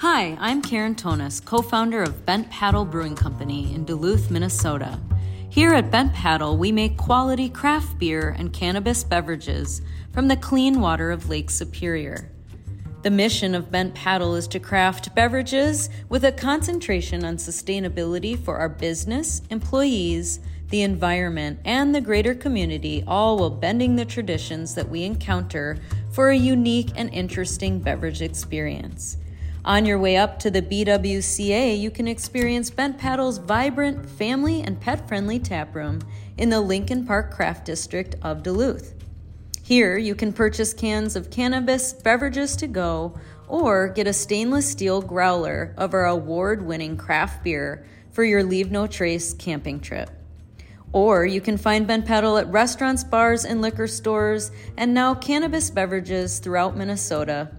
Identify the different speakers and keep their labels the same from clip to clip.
Speaker 1: Hi, I'm Karen Tonnis, co founder of Bent Paddle Brewing Company in Duluth, Minnesota. Here at Bent Paddle, we make quality craft beer and cannabis beverages from the clean water of Lake Superior. The mission of Bent Paddle is to craft beverages with a concentration on sustainability for our business, employees, the environment, and the greater community, all while bending the traditions that we encounter for a unique and interesting beverage experience. On your way up to the BWCA, you can experience Bent Paddle's vibrant, family and pet friendly taproom in the Lincoln Park Craft District of Duluth. Here, you can purchase cans of cannabis beverages to go or get a stainless steel growler of our award winning craft beer for your Leave No Trace camping trip. Or you can find Bent Paddle at restaurants, bars, and liquor stores, and now cannabis beverages throughout Minnesota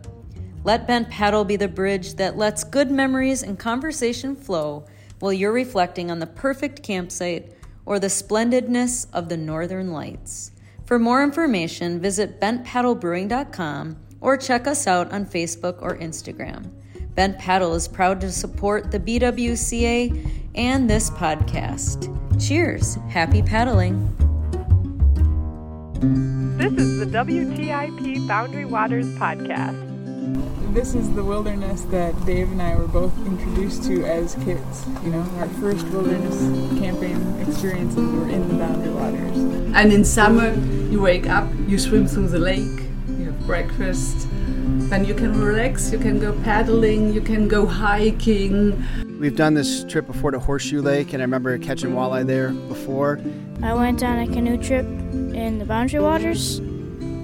Speaker 1: let Bent Paddle be the bridge that lets good memories and conversation flow while you're reflecting on the perfect campsite or the splendidness of the northern lights. For more information, visit bentpaddlebrewing.com or check us out on Facebook or Instagram. Bent Paddle is proud to support the BWCA and this podcast. Cheers! Happy paddling!
Speaker 2: This is the WTIP Boundary Waters Podcast
Speaker 3: this is the wilderness that Dave and I were both introduced to as kids. You know, our first wilderness camping experiences were in the Boundary Waters.
Speaker 4: And in summer, you wake up, you swim through the lake, you have breakfast, then you can relax, you can go paddling, you can go hiking.
Speaker 5: We've done this trip before to Horseshoe Lake, and I remember catching walleye there before.
Speaker 6: I went on a canoe trip in the Boundary Waters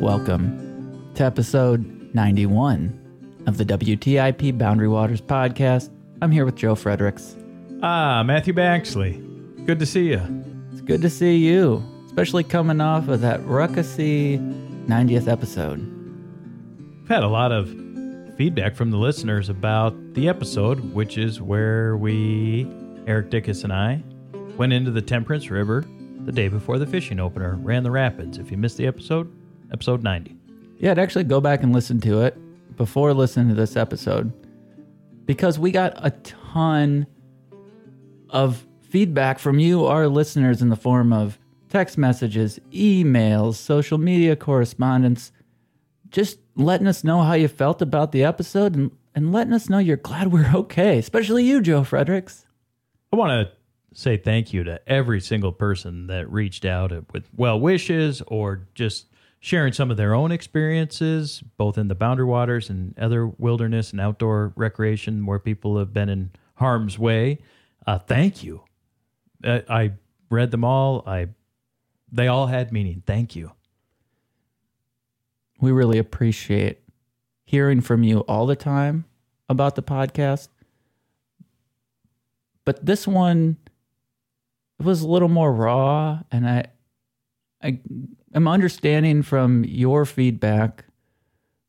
Speaker 7: Welcome to episode 91 of the WTIP Boundary Waters podcast. I'm here with Joe Friedrichs.
Speaker 8: Ah, Matthew Baxley. Good to see you.
Speaker 7: It's good to see you, especially coming off of that ruckusy 90th episode.
Speaker 8: We've had a lot of feedback from the listeners about the episode, which is where we, Erik Dickes and I, went into the Temperance River the day before the fishing opener, ran the rapids. If you missed the episode, episode 90.
Speaker 7: Yeah, I'd actually go back and listen to it before listening to this episode because we got a ton of feedback from you, our listeners, in the form of text messages, emails, social media correspondence, just letting us know how you felt about the episode and, and letting us know you're glad we're okay, especially you, Joe Friedrichs.
Speaker 8: I want to say thank you to every single person that reached out with well wishes or just sharing some of their own experiences, both in the boundary waters and other wilderness and outdoor recreation where people have been in harm's way. Uh, thank you. Uh, I read them all. I they all had meaning. Thank you.
Speaker 7: We really appreciate hearing from you all the time about the podcast. But this one was a little more raw and I I am understanding from your feedback,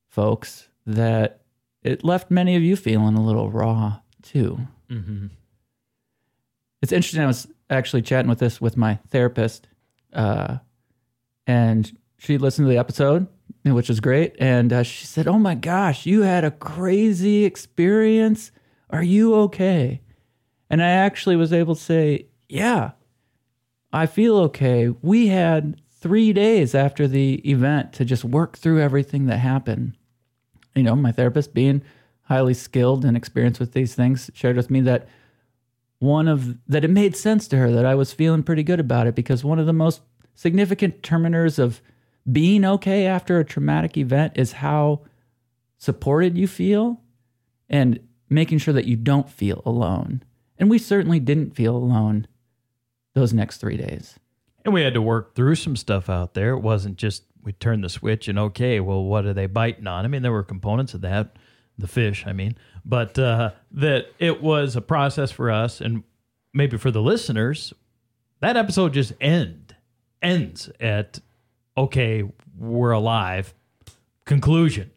Speaker 7: folks, that it left many of you feeling a little raw too. Mm-hmm. It's interesting. I was actually chatting with this with my therapist, uh, and she listened to the episode, which was great. And uh, she said, "Oh my gosh, you had a crazy experience. Are you okay?" And I actually was able to say, "Yeah, I feel okay. We had three days after the event to just work through everything that happened. You know, my therapist, being highly skilled and experienced with these things, shared with me that one of that it made sense to her that I was feeling pretty good about it because one of the most significant determiners of being okay after a traumatic event is how supported you feel and making sure that you don't feel alone. And we certainly didn't feel alone those next three days.
Speaker 8: And we had to work through some stuff out there. It wasn't just we turned the switch and okay, well, what are they biting on? I mean, there were components of that, the fish, I mean, but uh, that it was a process for us and maybe for the listeners. That episode just end ends at okay, we're alive. Conclusion.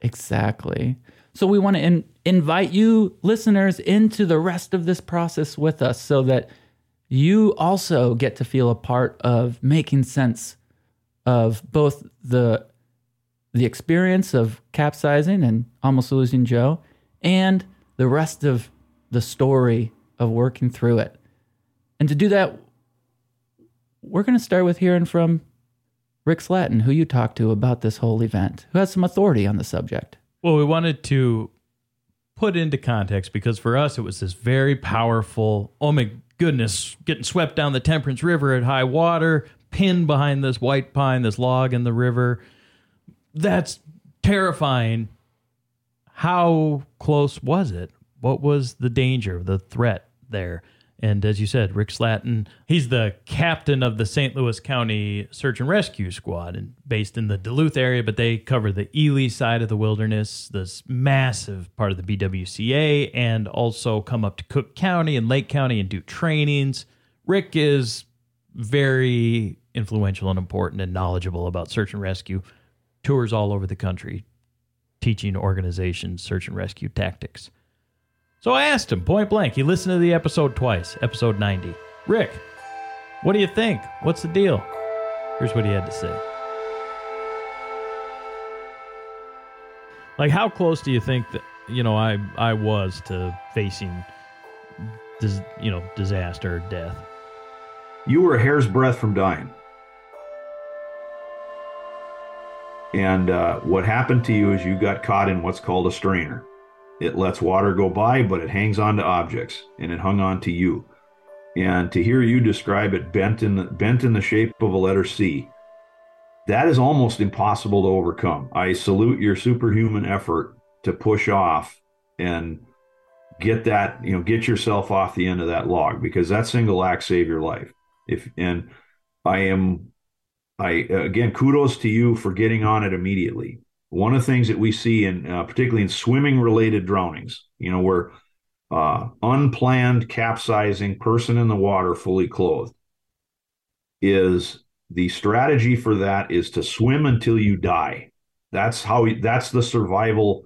Speaker 7: Exactly. So we want to in- invite you listeners into the rest of this process with us so that you also get to feel a part of making sense of both the the experience of capsizing and almost losing Joe and the rest of the story of working through it. And to do that, we're going to start with hearing from Rick Slatten, who you talked to about this whole event, who has some authority on the subject.
Speaker 8: Well, we wanted to put into context because for us it was this very powerful, oh my goodness, getting swept down the Temperance River at high water, pinned behind this white pine, this log in the river. That's terrifying. How close was it? What was the danger, the threat there? And as you said, Rick Slatten, he's the captain of the St. Louis County Search and Rescue Squad and based in the Duluth area, but they cover the Ely side of the wilderness, this massive part of the BWCA, and also come up to Cook County and Lake County and do trainings. Rick is very influential and important and knowledgeable about search and rescue, tours all over the country, teaching organizations search and rescue tactics. So I asked him point blank. He listened to the episode twice, episode 90. Rick, what do you think? What's the deal? Here's what he had to say. Like, how close do you think that you know I I was to facing, dis, you know, disaster or death?
Speaker 9: You were a hair's breadth from dying. And uh, what happened to you is you got caught in what's called a strainer. It lets water go by, but it hangs on to objects, and it hung on to you. And to hear you describe it bent in the, bent in the shape of a letter C, that is almost impossible to overcome. I salute your superhuman effort to push off and get that, you know, get yourself off the end of that log because that single act saved your life. If and I am, I again, kudos to you for getting on it immediately one of the things that we see in uh, particularly in swimming related drownings you know where uh, unplanned capsizing person in the water fully clothed is the strategy for that is to swim until you die. That's how that's the survival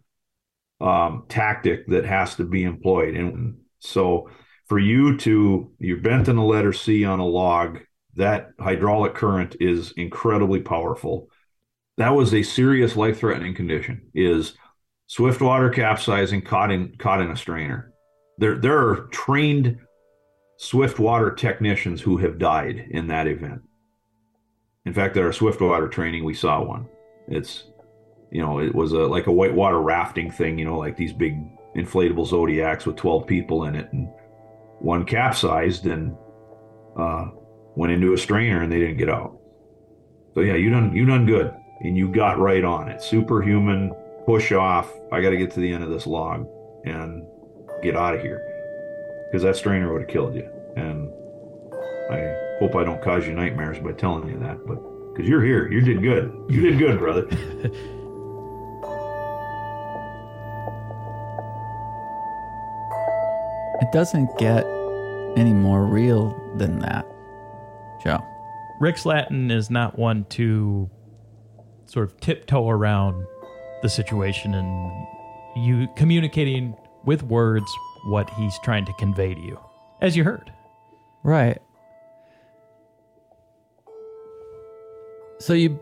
Speaker 9: um, tactic that has to be employed. And so for you to you're bent in the letter c on a log that hydraulic current is incredibly powerful that was a serious life threatening condition is swift water capsizing caught in caught in a strainer. There there are trained swift water technicians who have died in that event. In fact at our swift water training we saw one. It's you know it was a like a whitewater rafting thing you know like these big inflatable zodiacs with 12 people in it and one capsized and uh, went into a strainer and they didn't get out. So yeah you done you done good and you got right on it. Superhuman, push off. I got to get to the end of this log and get out of here because that strainer would have killed you. And I hope I don't cause you nightmares by telling you that, but because you're here, you did good. You did good, brother.
Speaker 7: it doesn't get any more real than that, Joe.
Speaker 8: Rick Slatten is not one to sort of tiptoe around the situation and you communicating with words what he's trying to convey to you, as you heard.
Speaker 7: Right. So you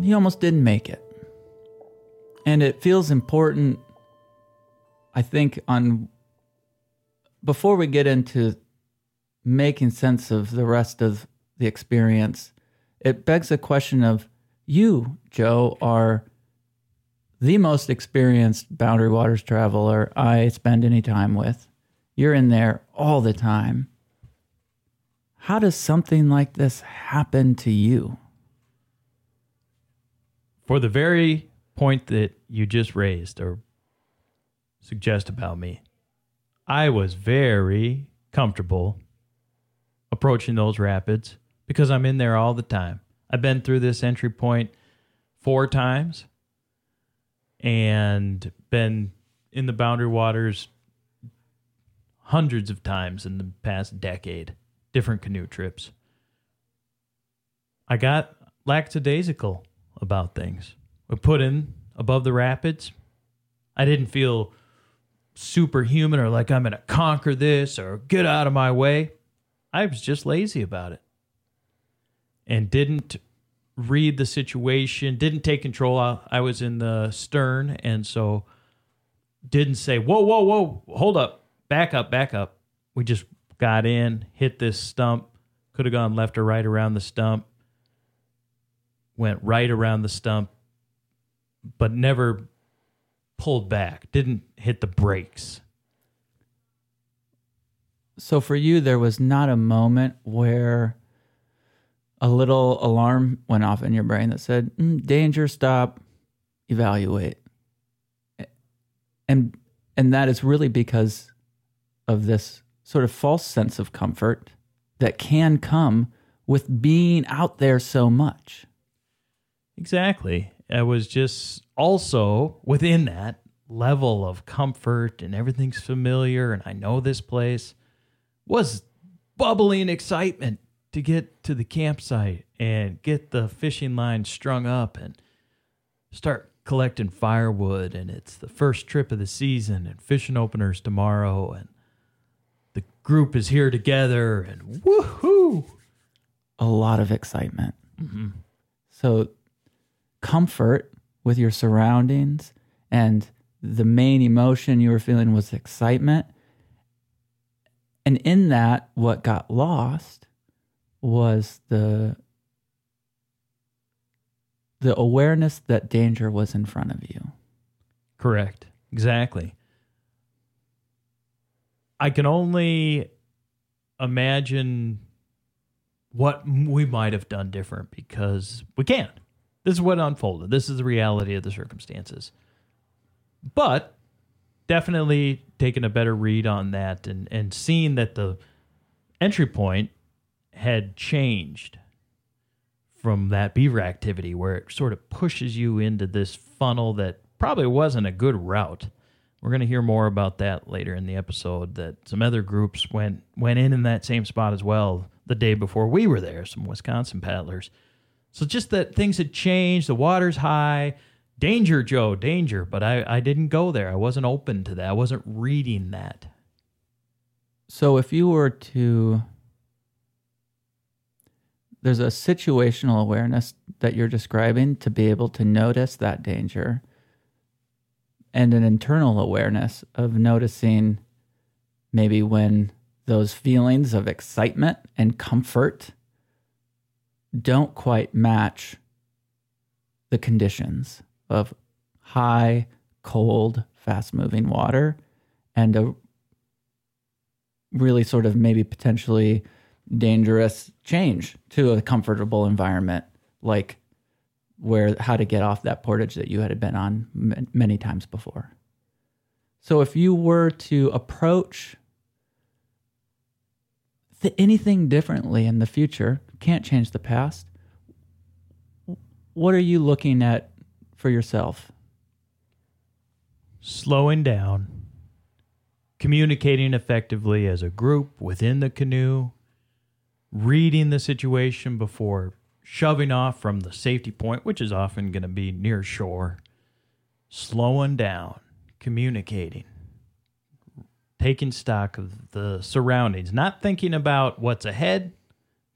Speaker 7: you almost didn't make it. And it feels important I think on before we get into making sense of the rest of the experience, it begs the question of you, Joe, are the most experienced Boundary Waters traveler I spend any time with. You're in there all the time. How does something like this happen to you?
Speaker 8: For the very point that you just raised or suggest about me, I was very comfortable approaching those rapids because I'm in there all the time. I've been through this entry point four times and been in the boundary waters hundreds of times in the past decade, different canoe trips. I got lackadaisical about things. We put in above the rapids. I didn't feel superhuman or like I'm going to conquer this or get out of my way. I was just lazy about it and didn't read the situation, didn't take control. I was in the stern and so didn't say, whoa, whoa, whoa, hold up, back up, back up. We just got in, hit this stump, could have gone left or right around the stump, went right around the stump, but never pulled back, didn't hit the brakes.
Speaker 7: So for you, there was not a moment where a little alarm went off in your brain that said, mm, danger, stop, evaluate. And and that is really because of this sort of false sense of comfort that can come with being out there so much.
Speaker 8: Exactly. I was just also within that level of comfort and everything's familiar and I know this place was bubbling excitement to get to the campsite and get the fishing line strung up and start collecting firewood and it's the first trip of the season and fishing openers tomorrow and the group is here together and woohoo
Speaker 7: A lot of excitement.
Speaker 8: Mhm.
Speaker 7: So comfort with your surroundings and the main emotion you were feeling was excitement. And in that, what got lost was the the awareness that danger was in front of you.
Speaker 8: Correct. Exactly. I can only imagine what we might have done different because we can't. This is what unfolded. This is the reality of the circumstances. But definitely taking a better read on that and, and seeing that the entry point had changed from that beaver activity where it sort of pushes you into this funnel that probably wasn't a good route. We're going to hear more about that later in the episode that some other groups went went in in that same spot as well the day before we were there, some Wisconsin paddlers. So just that things had changed, the water's high, danger Joe, danger, but I I didn't go there. I wasn't open to that. I wasn't reading that.
Speaker 7: So if you were to there's a situational awareness that you're describing to be able to notice that danger and an internal awareness of noticing maybe when those feelings of excitement and comfort don't quite match the conditions of high, cold, fast moving water and a really sort of maybe potentially dangerous change to a comfortable environment like where how to get off that portage that you had been on m- many times before. So if you were to approach th- anything differently in the future, can't change the past. What are you looking at for yourself?
Speaker 8: slowing down, communicating effectively as a group within the canoe, reading the situation before shoving off from the safety point, which is often going to be near shore, slowing down, communicating, taking stock of the surroundings, not thinking about what's ahead,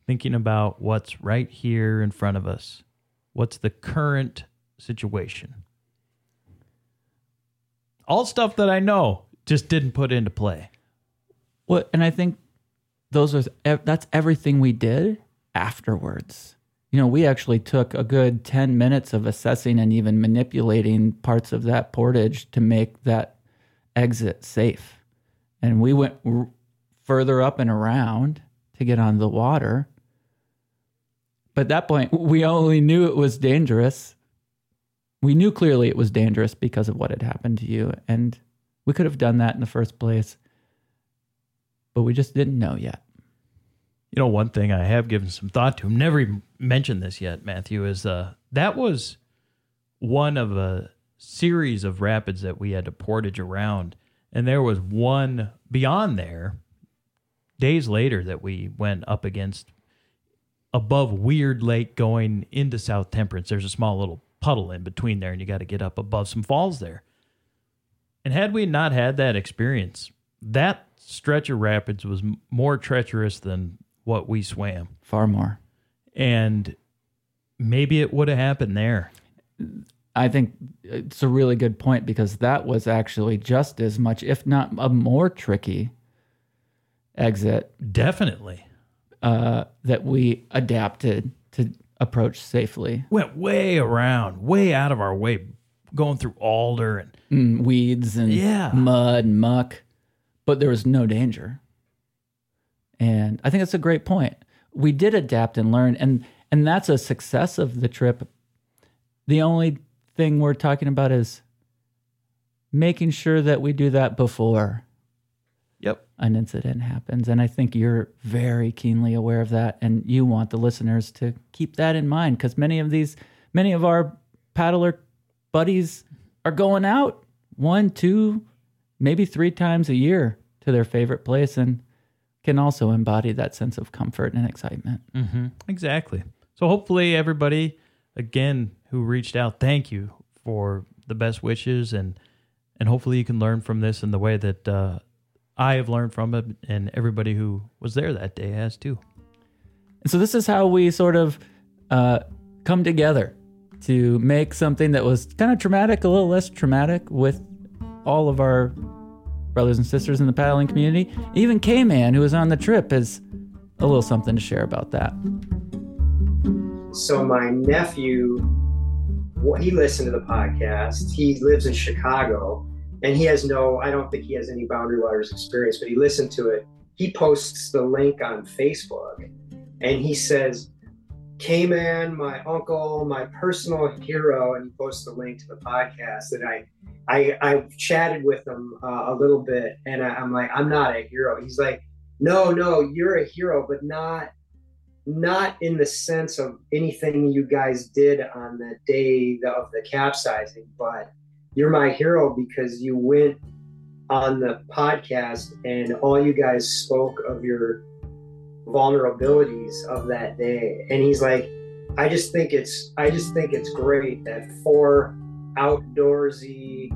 Speaker 8: thinking about what's right here in front of us. What's the current situation? all stuff that I know just didn't put into play.
Speaker 7: Well, and I think those are—that's everything we did afterwards. You know, we actually took a good 10 minutes of assessing and even manipulating parts of that portage to make that exit safe. And we went r- further up and around to get on the water. But at that point, we only knew it was dangerous. We knew clearly it was dangerous because of what had happened to you. And we could have done that in the first place, but we just didn't know yet.
Speaker 8: You know, one thing I have given some thought to, I've never even mentioned this yet, Matthew, is uh, that was one of a series of rapids that we had to portage around. And there was one beyond there, days later, that we went up against above Weird Lake going into South Temperance. There's a small little puddle in between there, and you got to get up above some falls there. And had we not had that experience, that stretch of rapids was more treacherous than what we swam.
Speaker 7: Far more.
Speaker 8: And maybe it would have happened there.
Speaker 7: I think it's a really good point because that was actually just as much, if not a more tricky exit.
Speaker 8: Definitely.
Speaker 7: Uh, that we adapted to approach safely.
Speaker 8: Went way around, way out of our way, going through alder and
Speaker 7: Mm, weeds and
Speaker 8: Yeah.
Speaker 7: mud and muck, but there was no danger. And I think that's a great point. We did adapt and learn, and and that's a success of the trip. The only thing we're talking about is making sure that we do that before
Speaker 8: Yep.
Speaker 7: an incident happens. And I think you're very keenly aware of that. And you want the listeners to keep that in mind because many of these, many of our paddler buddies are going out one, two, maybe three times a year to their favorite place and can also embody that sense of comfort and excitement.
Speaker 8: Mm-hmm. Exactly. So hopefully everybody again who reached out, thank you for the best wishes and and hopefully you can learn from this in the way that uh, I have learned from it and everybody who was there that day has too.
Speaker 7: And so this is how we sort of uh, come together to make something that was kind of traumatic, a little less traumatic with all of our brothers and sisters in the paddling community. Even K Man, who was on the trip, has a little something to share about that.
Speaker 10: So my nephew, he listened to the podcast. He lives in Chicago, and he has no. I don't think he has any Boundary Waters experience, but he listened to it. He posts the link on Facebook, and he says, "K-Man, my uncle, my personal hero," and he posts the link to the podcast. And I, I, I chatted with him uh, a little bit, and I, I'm like, "I'm not a hero." He's like, "No, no, you're a hero, but not." not in the sense of anything you guys did on the day of the capsizing, but you're my hero because you went on the podcast and all you guys spoke of your vulnerabilities of that day. And he's like, I just think it's I just think it's great that four outdoorsy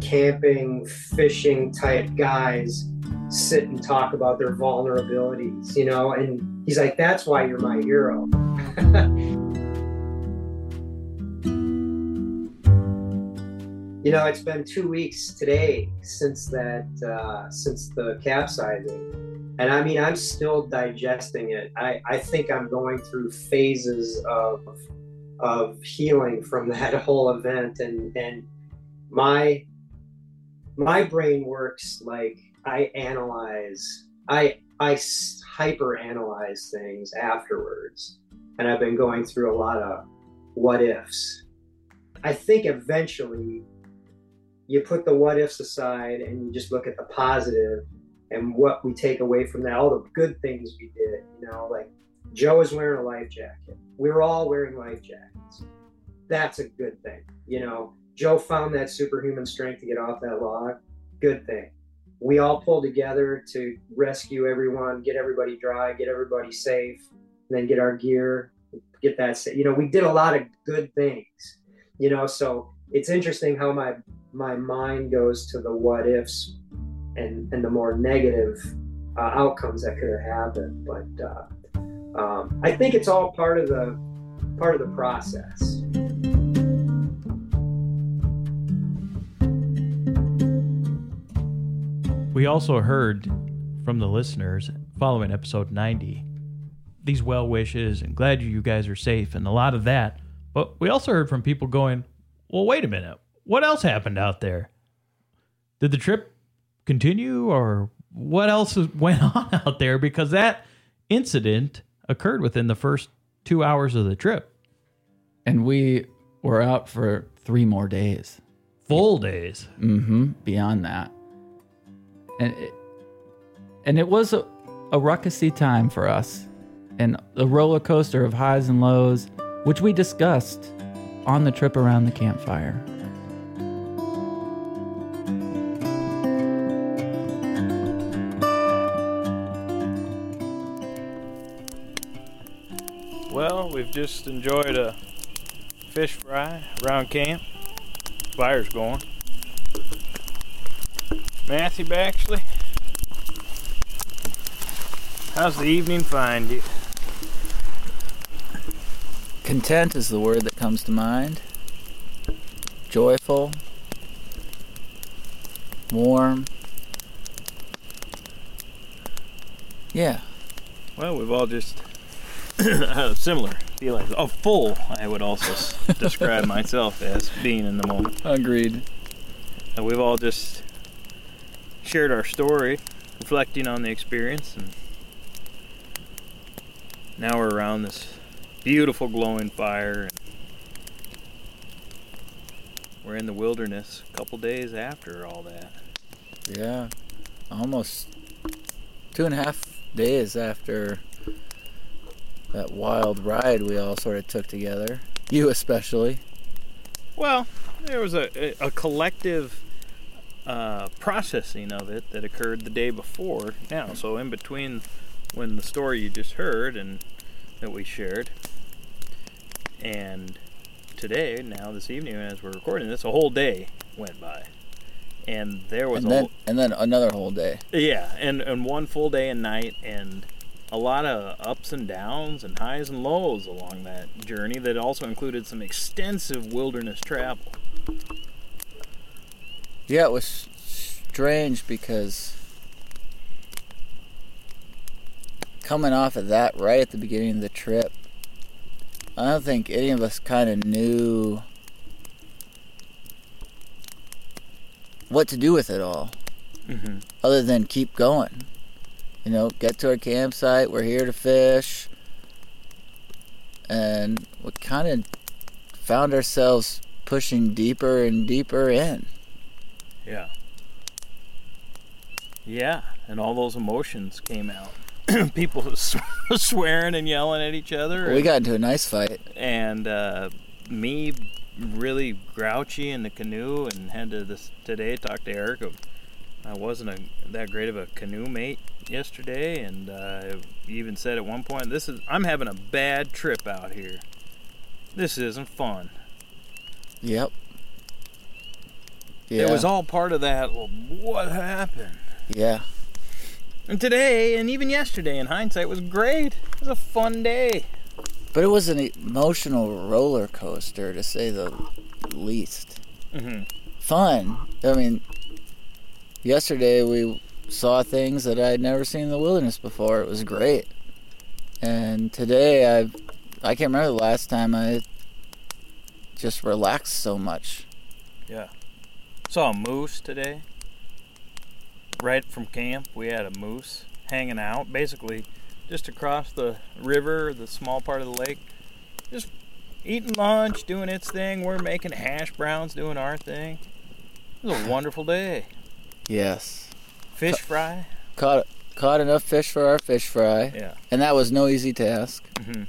Speaker 10: camping, fishing type guys sit and talk about their vulnerabilities, you know, and he's like, that's why you're my hero. you know, it's been two weeks today since that, uh, since the capsizing. And I mean, I'm still digesting it. I, I think I'm going through phases of, of healing from that whole event. And, and my, my brain works like I analyze, I I hyper analyze things afterwards, and I've been going through a lot of what ifs. I think eventually you put the what ifs aside and you just look at the positive and what we take away from that, all the good things we did. You know, like Joe is wearing a life jacket. We were all wearing life jackets. That's a good thing. You know, Joe found that superhuman strength to get off that log. Good thing we all pulled together to rescue everyone, get everybody dry, get everybody safe, and then get our gear, get that. You know, we did a lot of good things. You know, so it's interesting how my my mind goes to the what ifs and and the more negative uh, outcomes that could have happened. But uh, um, I think it's all part of the part of the process.
Speaker 8: We also heard from the listeners following episode 90 these well wishes and glad you guys are safe and a lot of that. But we also heard from people going, well, wait a minute. What else happened out there? Did the trip continue or what else went on out there? Because that incident occurred within the first two hours of the trip.
Speaker 7: And we were out for three more days.
Speaker 8: Full days.
Speaker 7: Mm-hmm. Beyond that. And it, and it was a,
Speaker 11: a ruckusy time for us and a roller coaster of highs and lows, which we discussed on the trip around the campfire.
Speaker 8: We've just enjoyed a fish fry around camp. Fire's going. Matthew Baxley, how's the evening find you?
Speaker 11: Content is the word that comes to mind. Joyful, warm. Yeah.
Speaker 8: Well, we've all just similar feeling. Oh, full, I would also describe myself as being in the moment.
Speaker 11: Agreed.
Speaker 8: And we've all just shared our story, reflecting on the experience, and now we're around this beautiful glowing fire. And we're in the wilderness a couple days after all that.
Speaker 11: Yeah. Almost two and a half days after that wild ride we all sort of took together. You especially.
Speaker 8: Well, there was a, a, collective uh, processing of it that occurred the day before now. So, in between when the story you just heard and that we shared, and today, now this evening, as we're recording this, a whole day went by. And there was
Speaker 11: And
Speaker 8: a
Speaker 11: then
Speaker 8: whole-
Speaker 11: and then another whole day.
Speaker 8: yeah, and, and one full day and night, and a lot of ups and downs and highs and lows along that journey that also included some extensive wilderness travel.
Speaker 11: Yeah, it was strange because coming off of that right at the beginning of the trip, I don't think any of us kind of knew what to do with it all,
Speaker 8: Mm-hmm.
Speaker 11: other than keep going. You know, get to our campsite. We're here to fish, and we kind of found ourselves pushing deeper and deeper in.
Speaker 8: Yeah. Yeah, and all those emotions came out. People sw- swearing and yelling at each other.
Speaker 11: We got into a nice fight.
Speaker 8: and uh, me really grouchy in the canoe and had to this today talk to Erik. I wasn't a, that great of a canoe mate yesterday, and uh, he even said at one point, "This is I'm having a bad trip out here. This isn't fun."
Speaker 11: Yep. Yeah.
Speaker 8: It was all part of that. Well, what happened?
Speaker 11: Yeah.
Speaker 8: And today, and even yesterday, in hindsight, was great. It was a fun day.
Speaker 11: But it was an emotional roller coaster, to say the least.
Speaker 8: hmm
Speaker 11: Fun. I mean, yesterday we saw things that I'd never seen in the wilderness before. It was great. And today, I I can't remember the last time I just relaxed so much.
Speaker 8: Yeah. Saw a moose today. Right from camp, we had a moose hanging out, basically just across the river, the small part of the lake. Just eating lunch, doing its thing. We're making hash browns, doing our thing. It was a wonderful day.
Speaker 11: Yes.
Speaker 8: Fish fry.
Speaker 11: Caught caught enough fish for our fish fry.
Speaker 8: Yeah.
Speaker 11: And that was no easy task.
Speaker 8: Mm-hmm.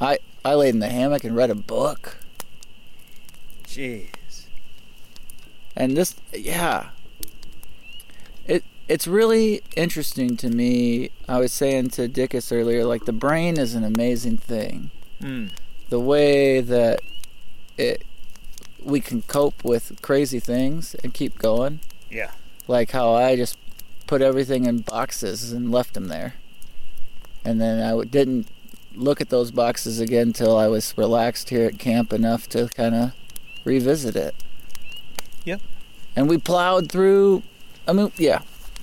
Speaker 11: I I laid in the hammock and read a book.
Speaker 8: Jeez.
Speaker 11: And this, yeah, it it's really interesting to me. I was saying to Dickes earlier, like the brain is an amazing thing.
Speaker 8: Mm.
Speaker 11: The way that it we can cope with crazy things and keep going.
Speaker 8: Yeah.
Speaker 11: Like how I just put everything in boxes and left them there, and then I didn't look at those boxes again until I was relaxed here at camp enough to kind of revisit it.
Speaker 8: Yep.
Speaker 11: And we plowed through. I mean, yeah.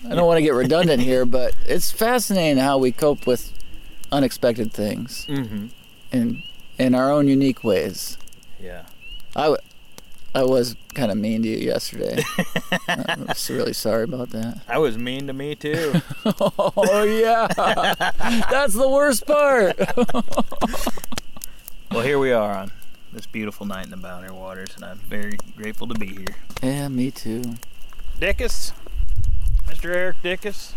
Speaker 11: I don't want to get redundant here, but it's fascinating how we cope with unexpected things
Speaker 8: Mm-hmm.
Speaker 11: in in our own unique ways.
Speaker 8: Yeah.
Speaker 11: I, w- I was kind of mean to you yesterday. I'm really sorry about that.
Speaker 8: I was mean to me too.
Speaker 11: Oh yeah, that's the worst part.
Speaker 8: well, here we are on this beautiful night in the Boundary Waters, and I'm very grateful to be here.
Speaker 11: yeah, me too.
Speaker 8: Dickes, Mr. Erik Dickes,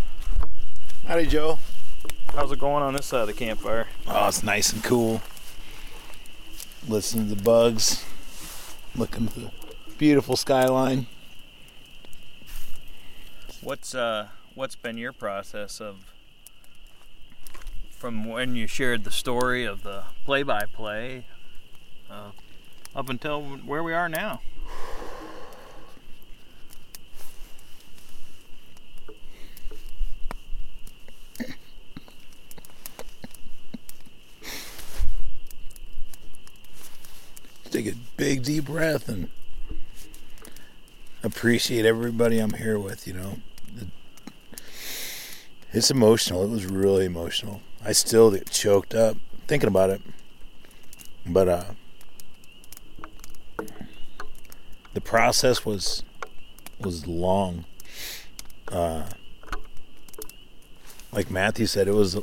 Speaker 12: Howdy, Joe.
Speaker 8: How's it going on this side of the campfire?
Speaker 12: Oh, it's nice and cool. Listen to the bugs. Looking at the beautiful skyline.
Speaker 8: What's uh what's been your process of from when you shared the story of the play-by-play uh, up until where we are now?
Speaker 12: Take a big deep breath and appreciate everybody I'm here with, you know. It's emotional. It was really emotional. I still get choked up thinking about it. But uh the process was was long. Uh like Matthew said, it was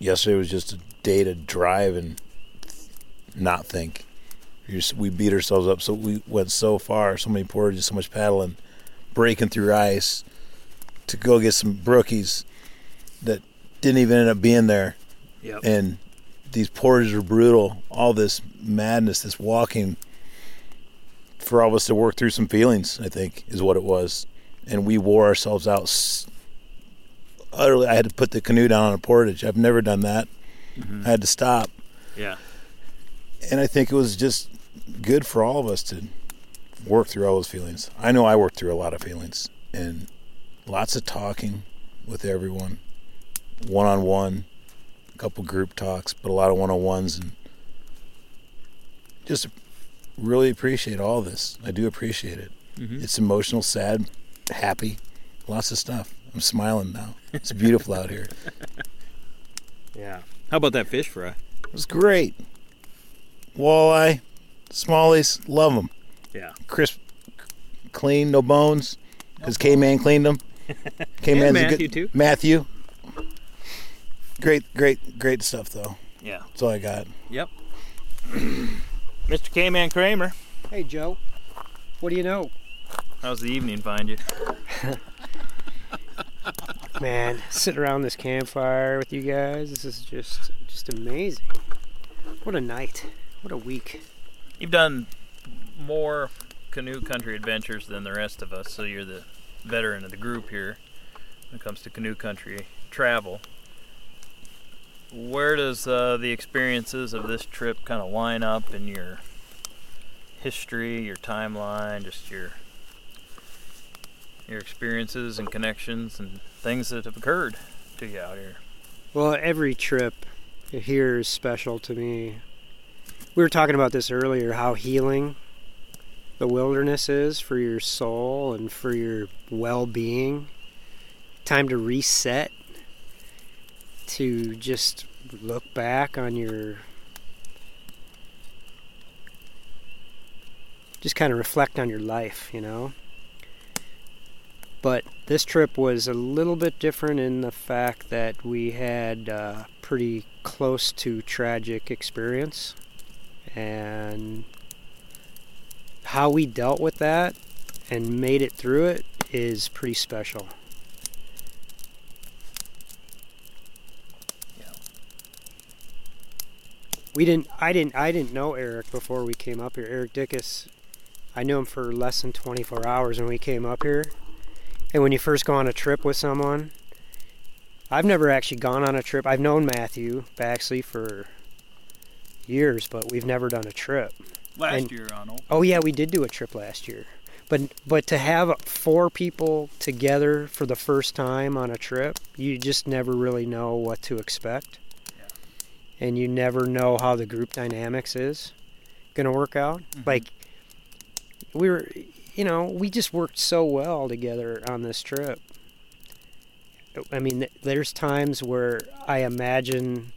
Speaker 12: yesterday was just a day to drive and not think. We beat ourselves up, so we went so far, so many portages, so much paddling, breaking through ice to go get some brookies that didn't even end up being there.
Speaker 8: Yep.
Speaker 12: And these portages were brutal. All this madness, this walking for all of us to work through some feelings, I think, is what it was. And we wore ourselves out. Utterly, I had to put the canoe down on a portage. I've never done that.
Speaker 8: Mhm.
Speaker 12: I had to stop.
Speaker 8: Yeah.
Speaker 12: And I think it was just good for all of us to work through all those feelings. I know I worked through a lot of feelings and lots of talking with everyone, one on one, a couple group talks, but a lot of one on ones, and just really appreciate all this. I do appreciate it.
Speaker 8: Mhm.
Speaker 12: It's emotional, sad, happy, lots of stuff. I'm smiling now. It's beautiful out here.
Speaker 8: Yeah. How about that fish fry?
Speaker 12: It was great. Walleye, smallies, love them.
Speaker 8: Yeah.
Speaker 12: Crisp, clean, no bones. Because K Man cleaned them. K
Speaker 8: And
Speaker 12: Man's
Speaker 8: Matthew, too.
Speaker 12: Matthew. Great, great, great stuff though.
Speaker 8: Yeah.
Speaker 12: That's all I got.
Speaker 8: Yep. Mr. K-Man Kramer,
Speaker 10: Hey, Joe. What do you know?
Speaker 8: how's the evening find you?
Speaker 10: Man, sitting around this campfire with you guys, this is just just amazing. What a night. What a week.
Speaker 8: You've done more canoe country adventures than the rest of us, so you're the veteran of the group here when it comes to canoe country travel. Where does uh, the experiences of this trip kind of line up in your history, your timeline, just your your experiences and connections and things that have occurred to you out here?
Speaker 10: Well, every trip here is special to me. We were talking about this earlier how healing the wilderness is for your soul and for your well being. Time to reset, to just look back on your. Just kind of reflect on your life, you know? But this trip was a little bit different in the fact that we had uh, pretty close to tragic experience, and how we dealt with that and made it through it is pretty special. Yeah. We didn't. I didn't. I didn't know Erik before we came up here. Erik Dickes. I knew him for less than 24 hours when we came up here. And when you first go on a trip with someone, I've never actually gone on a trip. I've known Matthew Baxley for years, but we've never done a trip.
Speaker 8: Last
Speaker 10: And-
Speaker 8: year, Arnold.
Speaker 10: Oh yeah, we did do a trip last year. But but to have four people together for the first time on a trip, you just never really know what to expect. And you never know how the group dynamics is going to work out. Mm-hmm. Like we were you know, we just worked so well together on this trip. I mean, there's times where I imagine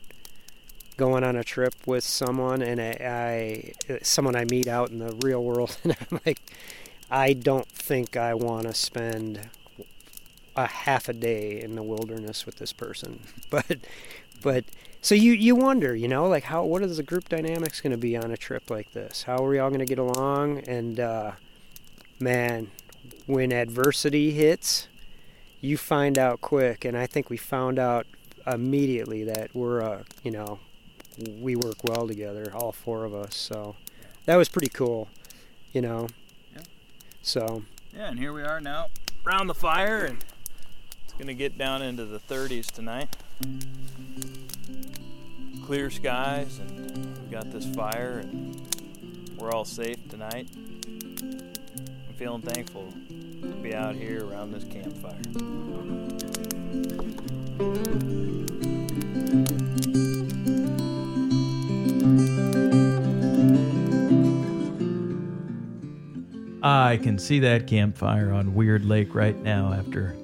Speaker 10: going on a trip with someone and I, I someone I meet out in the real world and I'm like I don't think I want to spend a half a day in the wilderness with this person. But but so you you wonder, you know, like how what is the group dynamics going to be on a trip like this? How are we all going to get along and uh man, when adversity hits,
Speaker 13: you find out quick, and I think we found out immediately that we're, uh, you know, we work well together, all four of us. So that was pretty cool, you know.
Speaker 11: Yeah.
Speaker 13: So
Speaker 11: Yeah, and here we are now around the fire, and it's gonna get down into the 30s tonight. Clear skies, and we got this fire, and we're all safe tonight. I'm feeling thankful to be out here around this campfire.
Speaker 8: I can see that campfire on Weird Lake right now after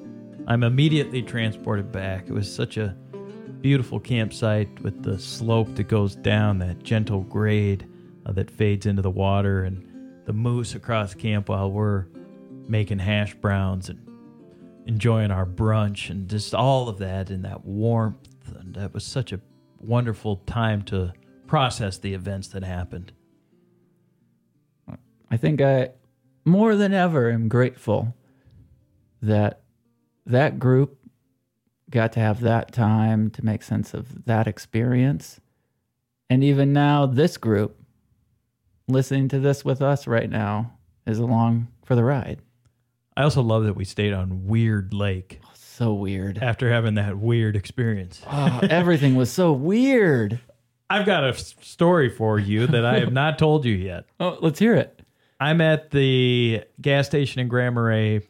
Speaker 8: I'm immediately transported back. It was such a beautiful campsite with the slope that goes down, that gentle grade uh, that fades into the water, and the moose across camp while we're making hash browns and enjoying our brunch and just all of that and that warmth. And that was such a wonderful time to process the events that happened.
Speaker 7: I think I more than ever am grateful that that group got to have that time to make sense of that experience. And even now, this group listening to this with us right now is along for the ride.
Speaker 8: I also love that we stayed on Weird Lake.
Speaker 7: Oh, so weird.
Speaker 8: After having that weird experience.
Speaker 7: Oh, everything was so weird.
Speaker 8: I've got a story for you that I have not told you yet.
Speaker 7: Oh, let's hear it.
Speaker 8: I'm at the gas station in Grand Marais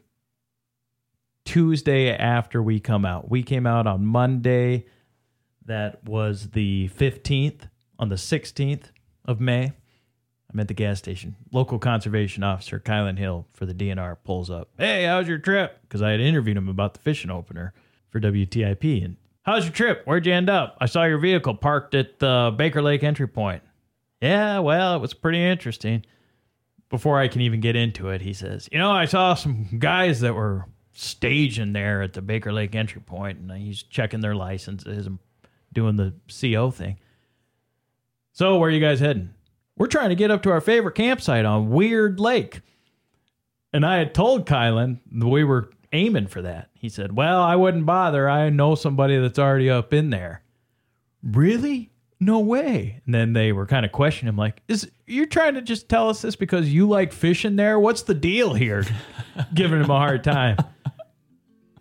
Speaker 8: Tuesday after we come out. We came out on Monday. That was the 15th. On the 16th of May, I'm at the gas station. Local conservation officer Kylan Hill for the DNR pulls up. Hey, how's your trip? Because I had interviewed him about the fishing opener for WTIP. And how's your trip? Where'd you end up? I saw your vehicle parked at the Baker Lake entry point. Yeah, well, it was pretty interesting before I can even get into it, he says, You know, I saw some guys that were staging there at the Baker Lake entry point, and he's checking their licenses and doing the CO thing. So, where are you guys heading? We're trying to get up to our favorite campsite on Weird Lake. And I had told Kylan we were aiming for that. He said, Well, I wouldn't bother. I know somebody that's already up in there. Really? No way. And then they were kind of questioning him, like, "Is you're trying to just tell us this because you like fishing there? What's the deal here?" Giving him a hard time.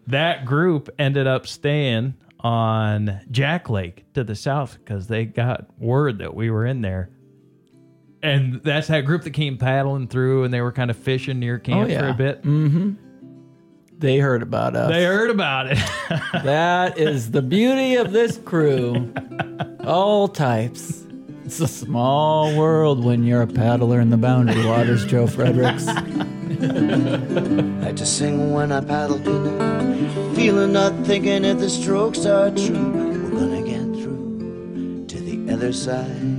Speaker 8: that group ended up staying on Jack Lake to the south because they got word that we were in there. And that's that group that came paddling through, and they were kind of fishing near camp for a bit.
Speaker 7: Mm-hmm. They heard about us.
Speaker 8: They heard about it.
Speaker 7: that is the beauty of this crew. All types. It's a small world when you're a paddler in the boundary waters, Joe Friedrichs.
Speaker 14: I just sing when I paddle canoe, feeling not thinking if the strokes are true. We're gonna get through to the other side.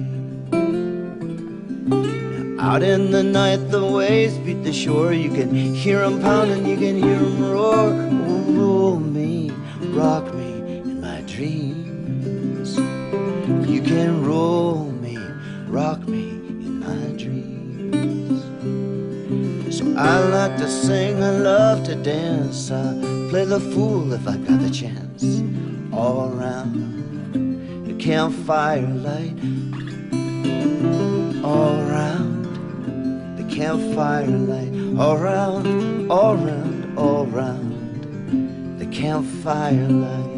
Speaker 14: Out in the night, the waves beat the shore. You can hear 'em pounding, you can hear 'em roar. Oh, roll me, rock me in my dreams. You can roll me, rock me in my dreams. So I like to sing, I love to dance. I play the fool if I got the chance. All around the campfire light. All around campfire light. All round, all round, all round the campfire light.